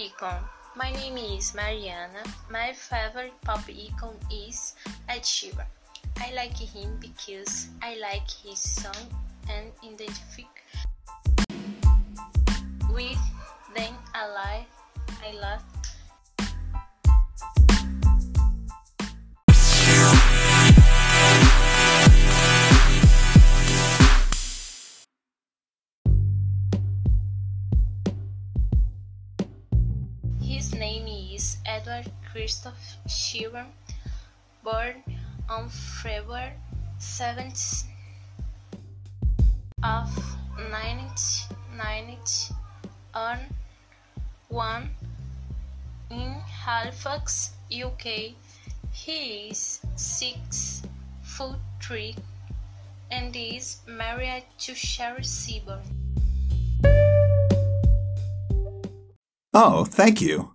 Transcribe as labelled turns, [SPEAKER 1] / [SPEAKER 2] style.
[SPEAKER 1] icon. My name is Mariana. My favorite pop icon is Ed Sheeran. I like him because I like his song and identify with them I like I love His name is Edward Christoph Sheeran, born on February 7th of 1990 on 1 in Halifax, UK. He is 6 foot 3 and is married to Cherry Seaborn.
[SPEAKER 2] Oh, thank you.